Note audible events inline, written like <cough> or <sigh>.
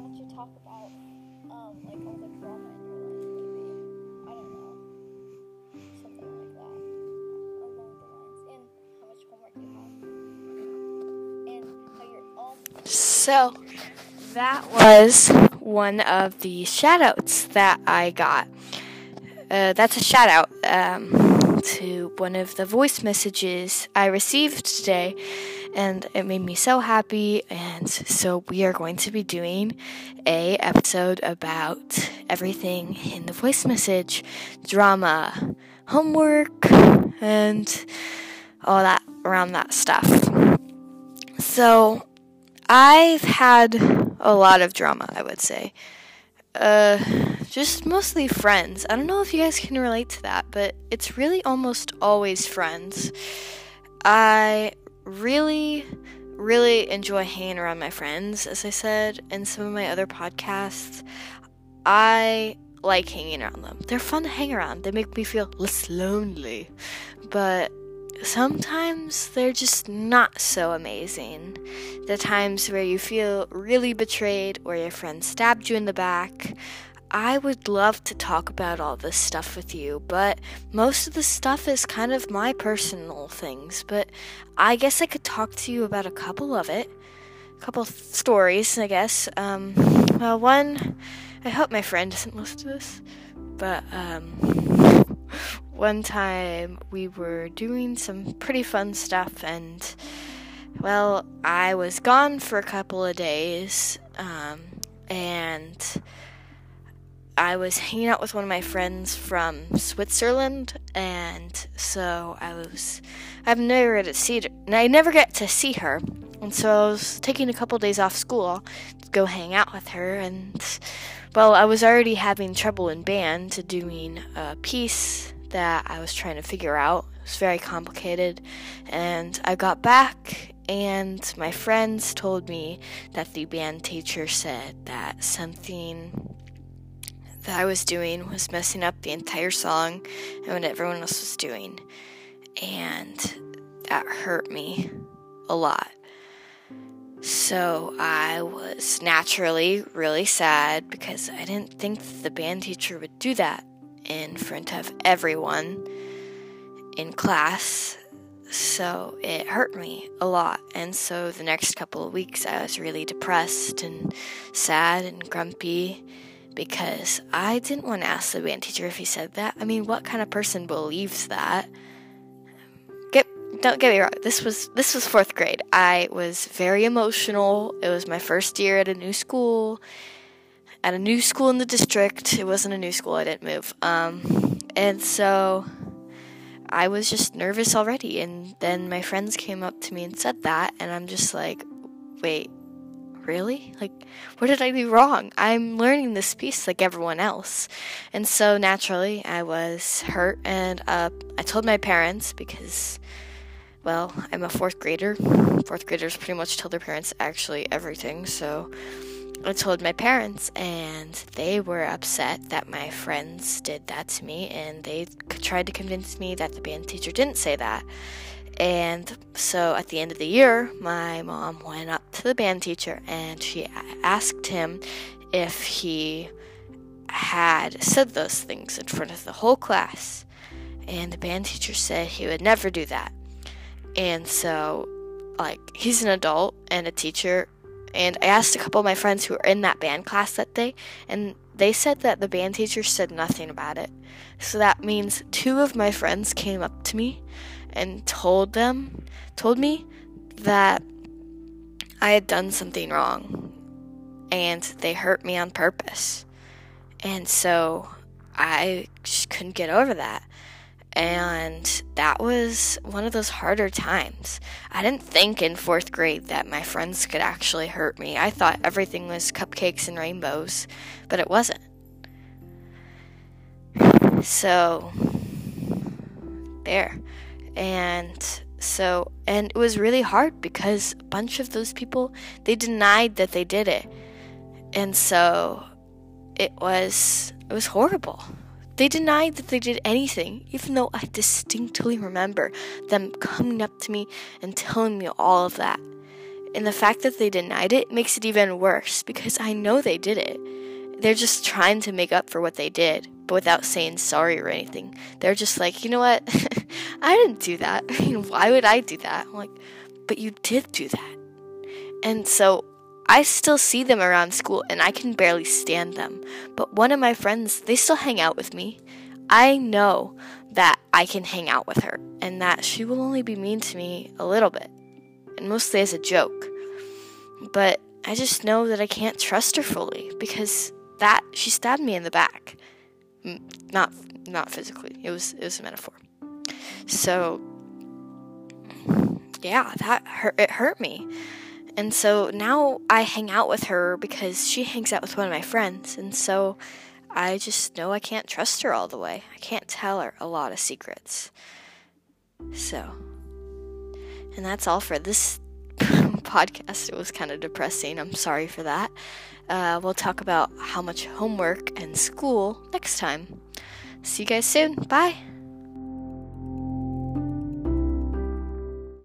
why don't you talk about um, like all the drama in your life? Maybe I don't know, something like that along the lines, and how much homework you have, and how you're all. So that was one of the shoutouts that I got. Uh, that's a shout out um, to one of the voice messages I received today and it made me so happy. And so we are going to be doing a episode about everything in the voice message, drama, homework, and all that around that stuff. So I've had a lot of drama, I would say. Uh, just mostly friends. I don't know if you guys can relate to that, but it's really almost always friends. I really, really enjoy hanging around my friends, as I said in some of my other podcasts. I like hanging around them. They're fun to hang around, they make me feel less lonely. But sometimes they're just not so amazing. The times where you feel really betrayed or your friend stabbed you in the back. I would love to talk about all this stuff with you, but most of the stuff is kind of my personal things. But I guess I could talk to you about a couple of it. A couple stories, I guess. Um, well, one, I hope my friend doesn't listen to this, but um, <laughs> one time we were doing some pretty fun stuff, and well, I was gone for a couple of days, um, and I was hanging out with one of my friends from Switzerland, and so I was. I've never get to see. I never get to see her, and so I was taking a couple days off school to go hang out with her, and well, I was already having trouble in band to doing a piece that I was trying to figure out. It was very complicated. And I got back, and my friends told me that the band teacher said that something that I was doing was messing up the entire song and what everyone else was doing. And that hurt me a lot. So I was naturally really sad because I didn't think the band teacher would do that in front of everyone in class. So it hurt me a lot. And so the next couple of weeks, I was really depressed and sad and grumpy because I didn't want to ask the band teacher if he said that. I mean, what kind of person believes that? Get don't get me wrong. This was this was 4th grade. I was very emotional. It was my first year at a new school at a new school in the district. It wasn't a new school, I didn't move. Um, and so I was just nervous already. And then my friends came up to me and said that. And I'm just like, wait, really? Like, what did I do wrong? I'm learning this piece like everyone else. And so naturally, I was hurt. And uh, I told my parents because. Well, I'm a fourth grader. Fourth graders pretty much tell their parents actually everything, so I told my parents, and they were upset that my friends did that to me, and they tried to convince me that the band teacher didn't say that. And so at the end of the year, my mom went up to the band teacher and she asked him if he had said those things in front of the whole class. And the band teacher said he would never do that. And so, like, he's an adult and a teacher and I asked a couple of my friends who were in that band class that day, and they said that the band teacher said nothing about it. So that means two of my friends came up to me and told them, told me that I had done something wrong and they hurt me on purpose. And so I just couldn't get over that. And that was one of those harder times. I didn't think in fourth grade that my friends could actually hurt me. I thought everything was cupcakes and rainbows, but it wasn't. So, there. And so, and it was really hard because a bunch of those people, they denied that they did it. And so, it was, it was horrible. They denied that they did anything, even though I distinctly remember them coming up to me and telling me all of that. And the fact that they denied it makes it even worse because I know they did it. They're just trying to make up for what they did, but without saying sorry or anything. They're just like, you know what? <laughs> I didn't do that. <laughs> I mean, why would I do that? I'm like, but you did do that. And so I still see them around school and I can barely stand them. But one of my friends, they still hang out with me. I know that I can hang out with her and that she will only be mean to me a little bit, and mostly as a joke. But I just know that I can't trust her fully because that she stabbed me in the back. Not not physically. It was it was a metaphor. So yeah, that hurt it hurt me. And so now I hang out with her because she hangs out with one of my friends. And so I just know I can't trust her all the way. I can't tell her a lot of secrets. So, and that's all for this podcast. It was kind of depressing. I'm sorry for that. Uh, we'll talk about how much homework and school next time. See you guys soon. Bye.